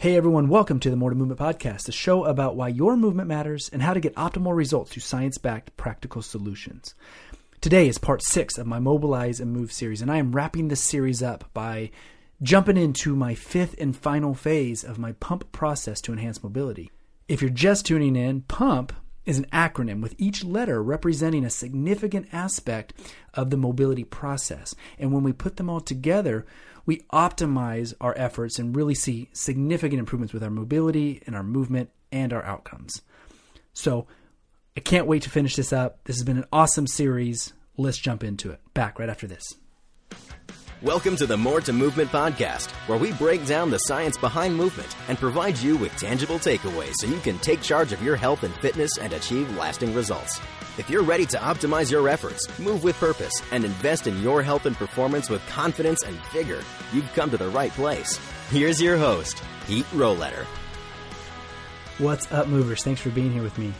Hey everyone, welcome to the More to Movement podcast, a show about why your movement matters and how to get optimal results through science backed practical solutions. Today is part six of my Mobilize and Move series, and I am wrapping this series up by jumping into my fifth and final phase of my pump process to enhance mobility. If you're just tuning in, PUMP is an acronym with each letter representing a significant aspect of the mobility process. And when we put them all together, we optimize our efforts and really see significant improvements with our mobility and our movement and our outcomes. So I can't wait to finish this up. This has been an awesome series. Let's jump into it. Back right after this. Welcome to the More to Movement podcast, where we break down the science behind movement and provide you with tangible takeaways so you can take charge of your health and fitness and achieve lasting results. If you're ready to optimize your efforts, move with purpose, and invest in your health and performance with confidence and vigor, you've come to the right place. Here's your host, Pete Roletter. What's up, movers? Thanks for being here with me.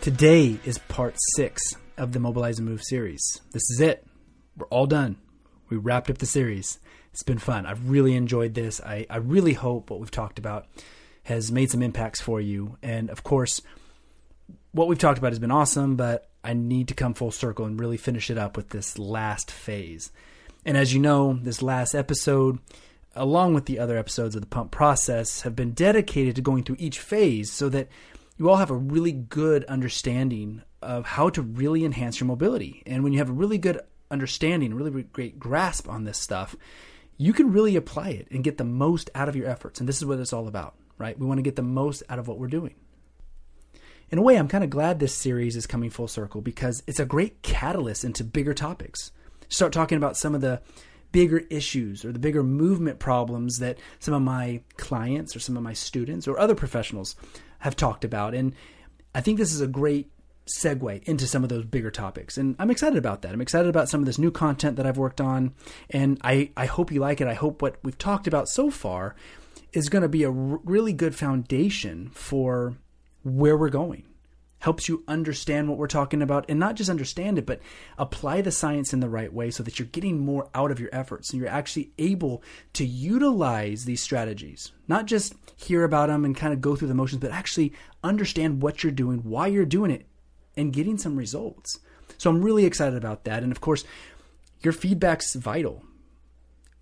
Today is part six of the Mobilize and Move series. This is it. We're all done. We wrapped up the series. It's been fun. I've really enjoyed this. I, I really hope what we've talked about has made some impacts for you. And of course, what we've talked about has been awesome, but I need to come full circle and really finish it up with this last phase. And as you know, this last episode, along with the other episodes of the pump process, have been dedicated to going through each phase so that you all have a really good understanding of how to really enhance your mobility. And when you have a really good understanding, really great grasp on this stuff, you can really apply it and get the most out of your efforts. And this is what it's all about, right? We want to get the most out of what we're doing in a way, I'm kind of glad this series is coming full circle because it's a great catalyst into bigger topics. Start talking about some of the bigger issues or the bigger movement problems that some of my clients or some of my students or other professionals have talked about. And I think this is a great segue into some of those bigger topics. And I'm excited about that. I'm excited about some of this new content that I've worked on. And I, I hope you like it. I hope what we've talked about so far is going to be a r- really good foundation for where we're going. Helps you understand what we're talking about and not just understand it, but apply the science in the right way so that you're getting more out of your efforts and you're actually able to utilize these strategies. Not just hear about them and kind of go through the motions, but actually understand what you're doing, why you're doing it, and getting some results. So I'm really excited about that. And of course, your feedback's vital.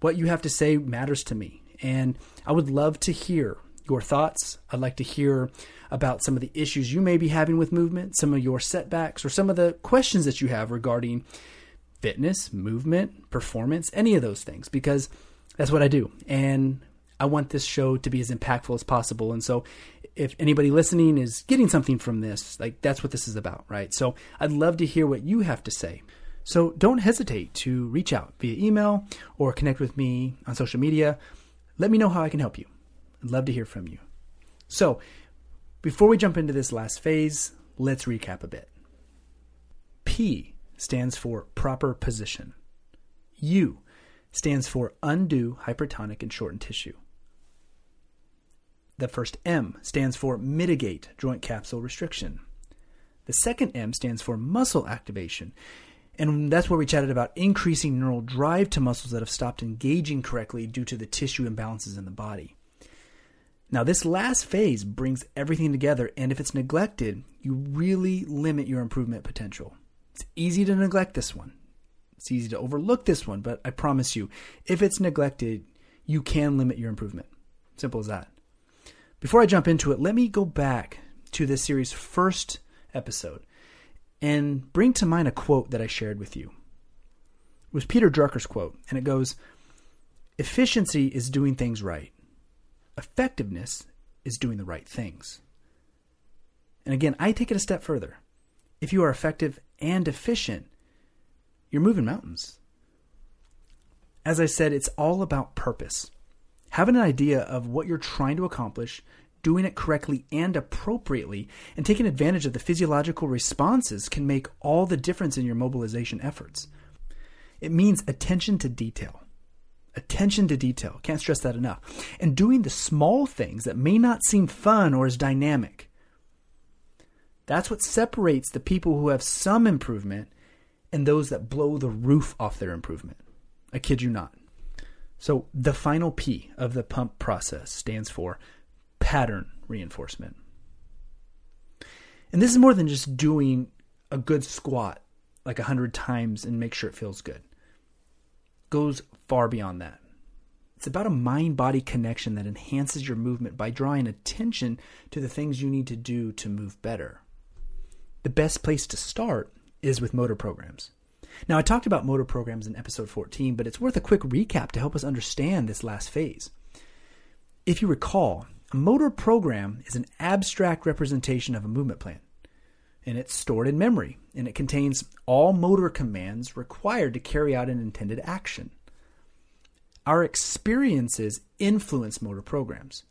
What you have to say matters to me. And I would love to hear your thoughts. I'd like to hear about some of the issues you may be having with movement, some of your setbacks, or some of the questions that you have regarding fitness, movement, performance, any of those things, because that's what I do. And I want this show to be as impactful as possible. And so, if anybody listening is getting something from this, like that's what this is about, right? So, I'd love to hear what you have to say. So, don't hesitate to reach out via email or connect with me on social media. Let me know how I can help you. I'd love to hear from you. So, before we jump into this last phase, let's recap a bit. P stands for proper position. U stands for undo hypertonic and shortened tissue. The first M stands for mitigate joint capsule restriction. The second M stands for muscle activation. And that's where we chatted about increasing neural drive to muscles that have stopped engaging correctly due to the tissue imbalances in the body. Now, this last phase brings everything together, and if it's neglected, you really limit your improvement potential. It's easy to neglect this one. It's easy to overlook this one, but I promise you, if it's neglected, you can limit your improvement. Simple as that. Before I jump into it, let me go back to this series' first episode and bring to mind a quote that I shared with you. It was Peter Drucker's quote, and it goes Efficiency is doing things right. Effectiveness is doing the right things. And again, I take it a step further. If you are effective and efficient, you're moving mountains. As I said, it's all about purpose. Having an idea of what you're trying to accomplish, doing it correctly and appropriately, and taking advantage of the physiological responses can make all the difference in your mobilization efforts. It means attention to detail. Attention to detail. Can't stress that enough. And doing the small things that may not seem fun or as dynamic. That's what separates the people who have some improvement and those that blow the roof off their improvement. I kid you not. So, the final P of the pump process stands for pattern reinforcement. And this is more than just doing a good squat like a hundred times and make sure it feels good. Goes far beyond that. It's about a mind body connection that enhances your movement by drawing attention to the things you need to do to move better. The best place to start is with motor programs. Now, I talked about motor programs in episode 14, but it's worth a quick recap to help us understand this last phase. If you recall, a motor program is an abstract representation of a movement plan, and it's stored in memory, and it contains all motor commands required to carry out an intended action. Our experiences influence motor programs.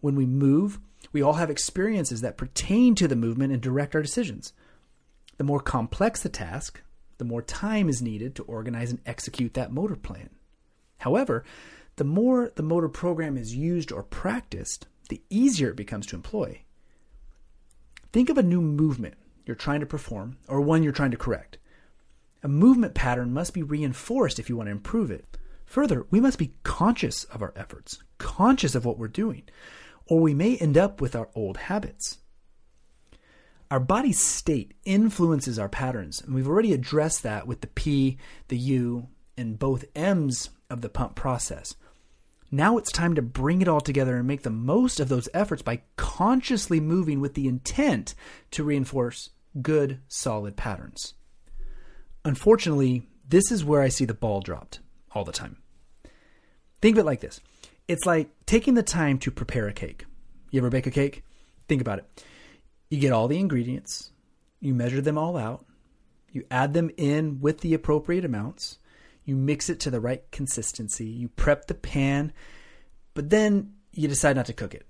When we move, we all have experiences that pertain to the movement and direct our decisions. The more complex the task, the more time is needed to organize and execute that motor plan. However, the more the motor program is used or practiced, the easier it becomes to employ. Think of a new movement you're trying to perform or one you're trying to correct. A movement pattern must be reinforced if you want to improve it. Further, we must be conscious of our efforts, conscious of what we're doing, or we may end up with our old habits. Our body state influences our patterns, and we've already addressed that with the P, the U, and both M's of the pump process. Now it's time to bring it all together and make the most of those efforts by consciously moving with the intent to reinforce good, solid patterns. Unfortunately, this is where I see the ball dropped all the time. Think of it like this it's like taking the time to prepare a cake. You ever bake a cake? Think about it. You get all the ingredients, you measure them all out, you add them in with the appropriate amounts, you mix it to the right consistency, you prep the pan, but then you decide not to cook it.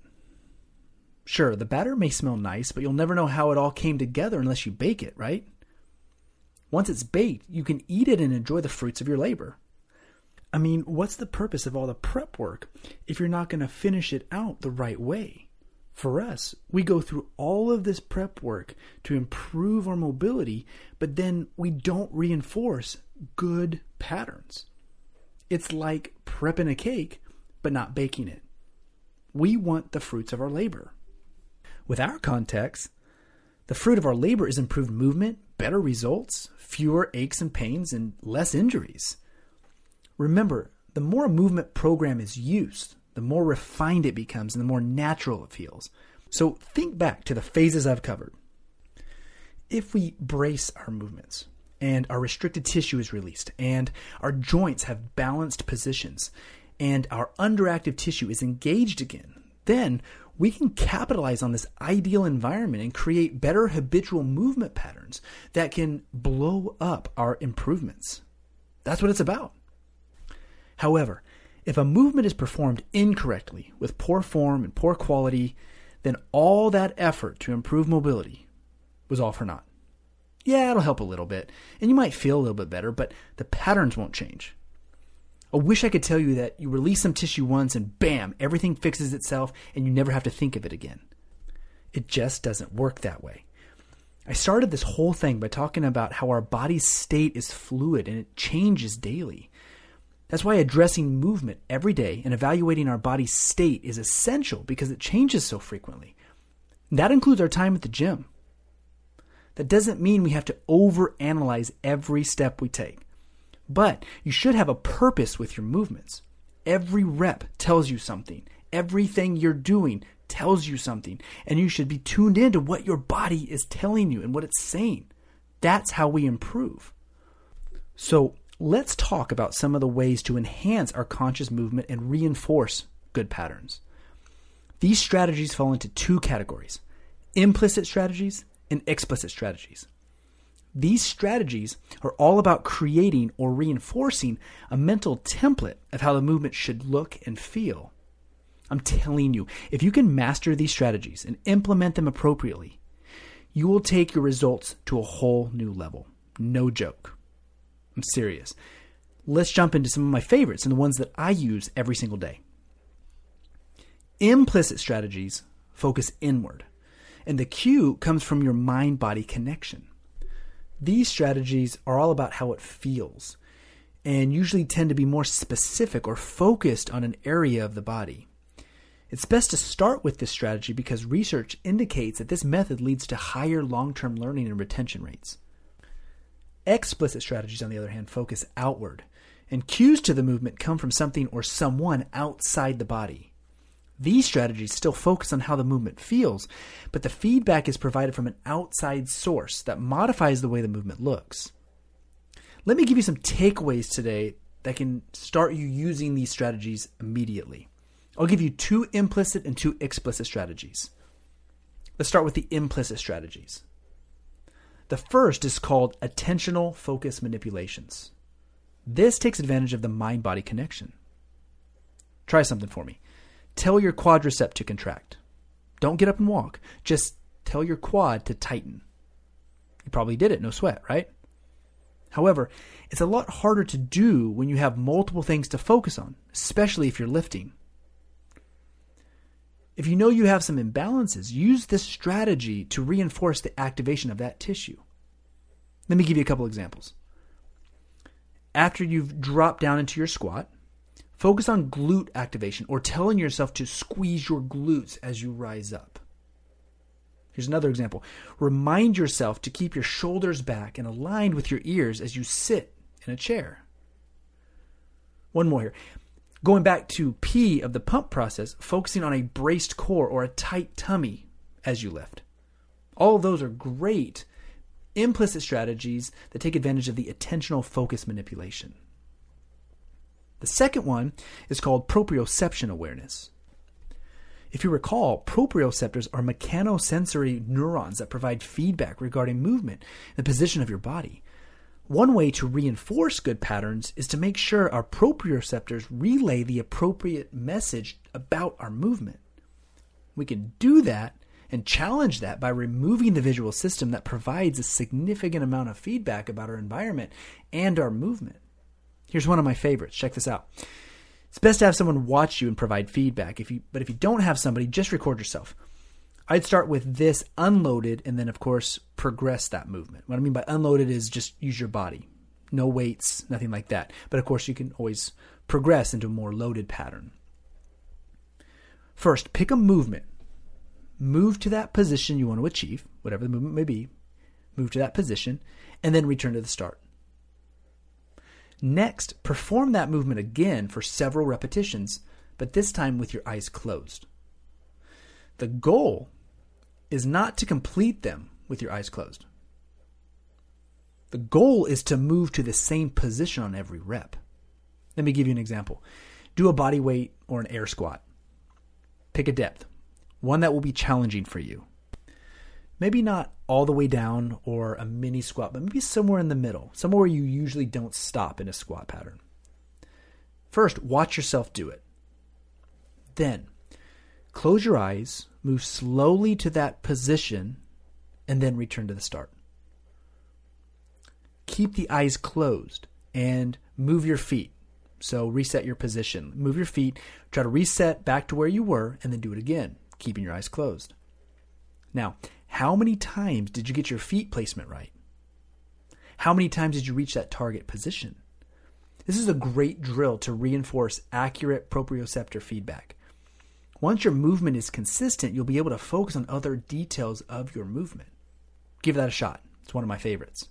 Sure, the batter may smell nice, but you'll never know how it all came together unless you bake it, right? Once it's baked, you can eat it and enjoy the fruits of your labor. I mean, what's the purpose of all the prep work if you're not going to finish it out the right way? For us, we go through all of this prep work to improve our mobility, but then we don't reinforce good patterns. It's like prepping a cake, but not baking it. We want the fruits of our labor. With our context, the fruit of our labor is improved movement, better results, fewer aches and pains, and less injuries. Remember, the more a movement program is used, the more refined it becomes and the more natural it feels. So think back to the phases I've covered. If we brace our movements and our restricted tissue is released and our joints have balanced positions and our underactive tissue is engaged again, then we can capitalize on this ideal environment and create better habitual movement patterns that can blow up our improvements. That's what it's about. However, if a movement is performed incorrectly, with poor form and poor quality, then all that effort to improve mobility was all for naught. Yeah, it'll help a little bit, and you might feel a little bit better, but the patterns won't change. I wish I could tell you that you release some tissue once and bam, everything fixes itself and you never have to think of it again. It just doesn't work that way. I started this whole thing by talking about how our body's state is fluid and it changes daily. That's why addressing movement every day and evaluating our body's state is essential because it changes so frequently. That includes our time at the gym. That doesn't mean we have to overanalyze every step we take. But you should have a purpose with your movements. Every rep tells you something. Everything you're doing tells you something. And you should be tuned in to what your body is telling you and what it's saying. That's how we improve. So, let's talk about some of the ways to enhance our conscious movement and reinforce good patterns. These strategies fall into two categories implicit strategies and explicit strategies. These strategies are all about creating or reinforcing a mental template of how the movement should look and feel. I'm telling you, if you can master these strategies and implement them appropriately, you will take your results to a whole new level. No joke. I'm serious. Let's jump into some of my favorites and the ones that I use every single day. Implicit strategies focus inward, and the cue comes from your mind body connection. These strategies are all about how it feels and usually tend to be more specific or focused on an area of the body. It's best to start with this strategy because research indicates that this method leads to higher long term learning and retention rates. Explicit strategies, on the other hand, focus outward, and cues to the movement come from something or someone outside the body. These strategies still focus on how the movement feels, but the feedback is provided from an outside source that modifies the way the movement looks. Let me give you some takeaways today that can start you using these strategies immediately. I'll give you two implicit and two explicit strategies. Let's start with the implicit strategies. The first is called attentional focus manipulations. This takes advantage of the mind body connection. Try something for me. Tell your quadricep to contract. Don't get up and walk. Just tell your quad to tighten. You probably did it, no sweat, right? However, it's a lot harder to do when you have multiple things to focus on, especially if you're lifting. If you know you have some imbalances, use this strategy to reinforce the activation of that tissue. Let me give you a couple examples. After you've dropped down into your squat, focus on glute activation or telling yourself to squeeze your glutes as you rise up. Here's another example. Remind yourself to keep your shoulders back and aligned with your ears as you sit in a chair. One more here. Going back to P of the pump process, focusing on a braced core or a tight tummy as you lift. All of those are great implicit strategies that take advantage of the attentional focus manipulation. The second one is called proprioception awareness. If you recall, proprioceptors are mechanosensory neurons that provide feedback regarding movement and the position of your body. One way to reinforce good patterns is to make sure our proprioceptors relay the appropriate message about our movement. We can do that and challenge that by removing the visual system that provides a significant amount of feedback about our environment and our movement. Here's one of my favorites. Check this out. It's best to have someone watch you and provide feedback. If you, but if you don't have somebody, just record yourself. I'd start with this unloaded and then, of course, progress that movement. What I mean by unloaded is just use your body. No weights, nothing like that. But of course, you can always progress into a more loaded pattern. First, pick a movement. Move to that position you want to achieve, whatever the movement may be. Move to that position, and then return to the start. Next, perform that movement again for several repetitions, but this time with your eyes closed. The goal is not to complete them with your eyes closed. The goal is to move to the same position on every rep. Let me give you an example. Do a body weight or an air squat. Pick a depth, one that will be challenging for you. Maybe not all the way down or a mini squat, but maybe somewhere in the middle, somewhere where you usually don't stop in a squat pattern. First, watch yourself do it. Then, close your eyes move slowly to that position, and then return to the start. Keep the eyes closed and move your feet. So reset your position. Move your feet, try to reset back to where you were, and then do it again, keeping your eyes closed. Now, how many times did you get your feet placement right? How many times did you reach that target position? This is a great drill to reinforce accurate proprioceptor feedback. Once your movement is consistent, you'll be able to focus on other details of your movement. Give that a shot. It's one of my favorites.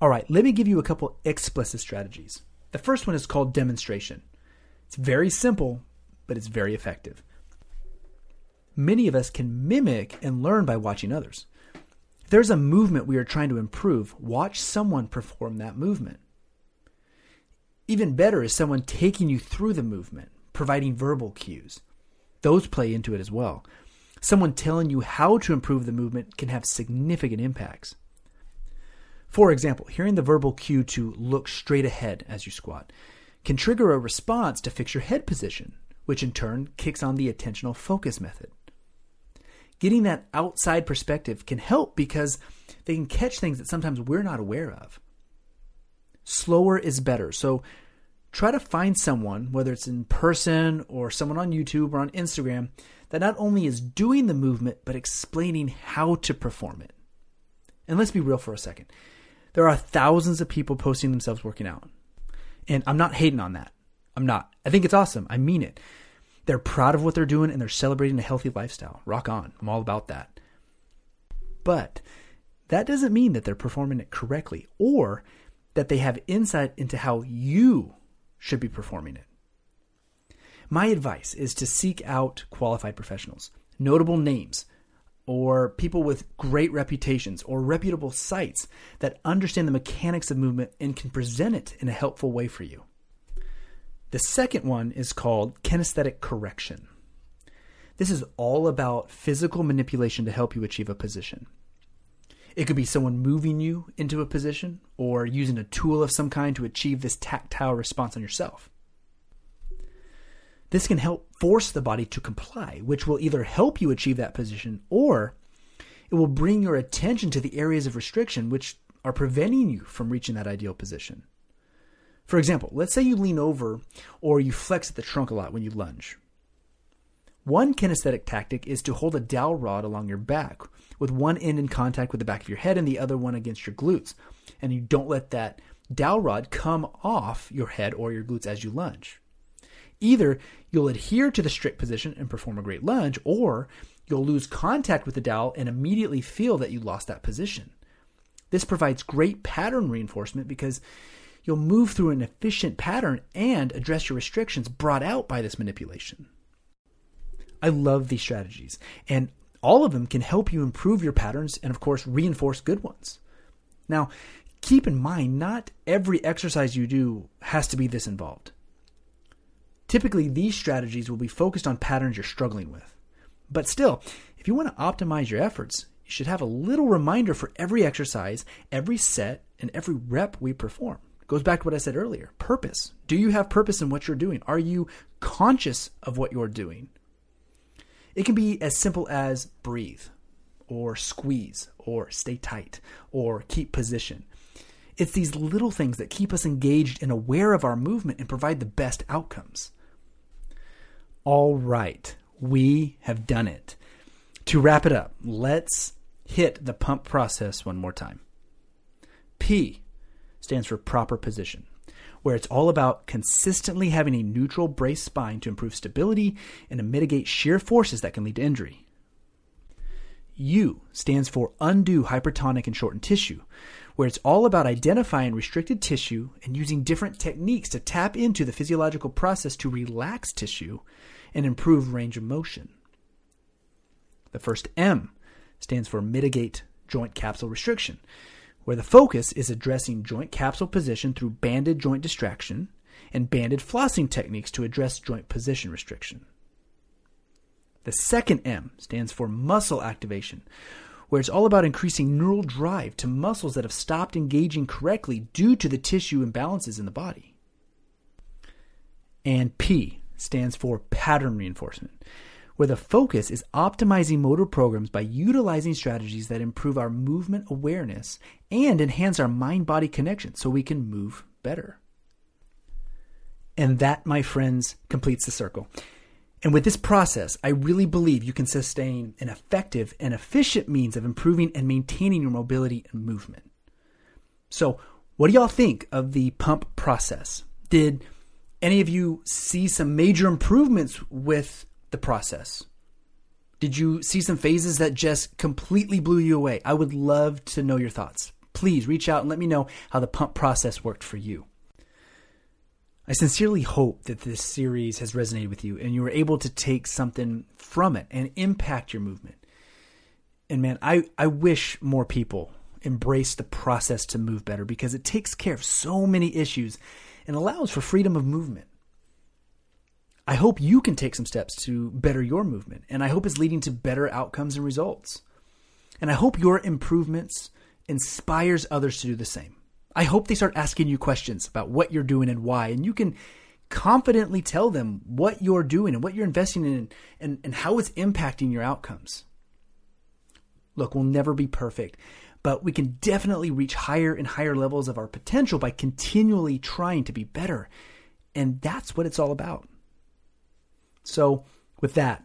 All right, let me give you a couple explicit strategies. The first one is called demonstration. It's very simple, but it's very effective. Many of us can mimic and learn by watching others. If there's a movement we are trying to improve, watch someone perform that movement. Even better is someone taking you through the movement, providing verbal cues. Those play into it as well. Someone telling you how to improve the movement can have significant impacts. For example, hearing the verbal cue to look straight ahead as you squat can trigger a response to fix your head position, which in turn kicks on the attentional focus method. Getting that outside perspective can help because they can catch things that sometimes we're not aware of. Slower is better. So try to find someone, whether it's in person or someone on YouTube or on Instagram, that not only is doing the movement, but explaining how to perform it. And let's be real for a second. There are thousands of people posting themselves working out. And I'm not hating on that. I'm not. I think it's awesome. I mean it. They're proud of what they're doing and they're celebrating a healthy lifestyle. Rock on. I'm all about that. But that doesn't mean that they're performing it correctly or that they have insight into how you should be performing it. My advice is to seek out qualified professionals, notable names, or people with great reputations or reputable sites that understand the mechanics of movement and can present it in a helpful way for you. The second one is called kinesthetic correction. This is all about physical manipulation to help you achieve a position. It could be someone moving you into a position or using a tool of some kind to achieve this tactile response on yourself. This can help force the body to comply, which will either help you achieve that position or it will bring your attention to the areas of restriction which are preventing you from reaching that ideal position. For example, let's say you lean over or you flex at the trunk a lot when you lunge. One kinesthetic tactic is to hold a dowel rod along your back with one end in contact with the back of your head and the other one against your glutes. And you don't let that dowel rod come off your head or your glutes as you lunge. Either you'll adhere to the strict position and perform a great lunge, or you'll lose contact with the dowel and immediately feel that you lost that position. This provides great pattern reinforcement because you'll move through an efficient pattern and address your restrictions brought out by this manipulation. I love these strategies, and all of them can help you improve your patterns and, of course, reinforce good ones. Now, keep in mind, not every exercise you do has to be this involved. Typically, these strategies will be focused on patterns you're struggling with. But still, if you want to optimize your efforts, you should have a little reminder for every exercise, every set, and every rep we perform. Goes back to what I said earlier purpose. Do you have purpose in what you're doing? Are you conscious of what you're doing? It can be as simple as breathe, or squeeze, or stay tight, or keep position. It's these little things that keep us engaged and aware of our movement and provide the best outcomes. All right, we have done it. To wrap it up, let's hit the pump process one more time. P stands for proper position where it's all about consistently having a neutral brace spine to improve stability and to mitigate shear forces that can lead to injury. U stands for undo hypertonic and shortened tissue, where it's all about identifying restricted tissue and using different techniques to tap into the physiological process to relax tissue and improve range of motion. The first M stands for mitigate joint capsule restriction, where the focus is addressing joint capsule position through banded joint distraction and banded flossing techniques to address joint position restriction. The second M stands for muscle activation, where it's all about increasing neural drive to muscles that have stopped engaging correctly due to the tissue imbalances in the body. And P stands for pattern reinforcement, where the focus is optimizing motor programs by utilizing strategies that improve our movement awareness and enhance our mind body connection so we can move better. And that, my friends, completes the circle. And with this process, I really believe you can sustain an effective and efficient means of improving and maintaining your mobility and movement. So, what do y'all think of the pump process? Did any of you see some major improvements with the process? Did you see some phases that just completely blew you away? I would love to know your thoughts. Please reach out and let me know how the pump process worked for you. I sincerely hope that this series has resonated with you and you were able to take something from it and impact your movement. And man, I, I wish more people embrace the process to move better because it takes care of so many issues and allows for freedom of movement. I hope you can take some steps to better your movement, and I hope it's leading to better outcomes and results. And I hope your improvements inspires others to do the same. I hope they start asking you questions about what you're doing and why, and you can confidently tell them what you're doing and what you're investing in and, and how it's impacting your outcomes. Look, we'll never be perfect, but we can definitely reach higher and higher levels of our potential by continually trying to be better. And that's what it's all about. So, with that,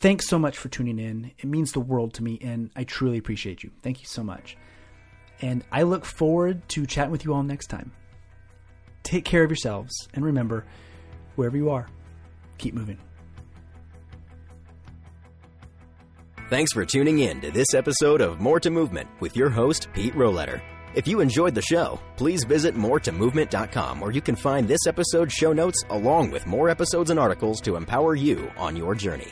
thanks so much for tuning in. It means the world to me, and I truly appreciate you. Thank you so much. And I look forward to chatting with you all next time. Take care of yourselves, and remember, wherever you are, keep moving. Thanks for tuning in to this episode of More to Movement with your host, Pete Roletter. If you enjoyed the show, please visit moretomovement.com where you can find this episode's show notes along with more episodes and articles to empower you on your journey.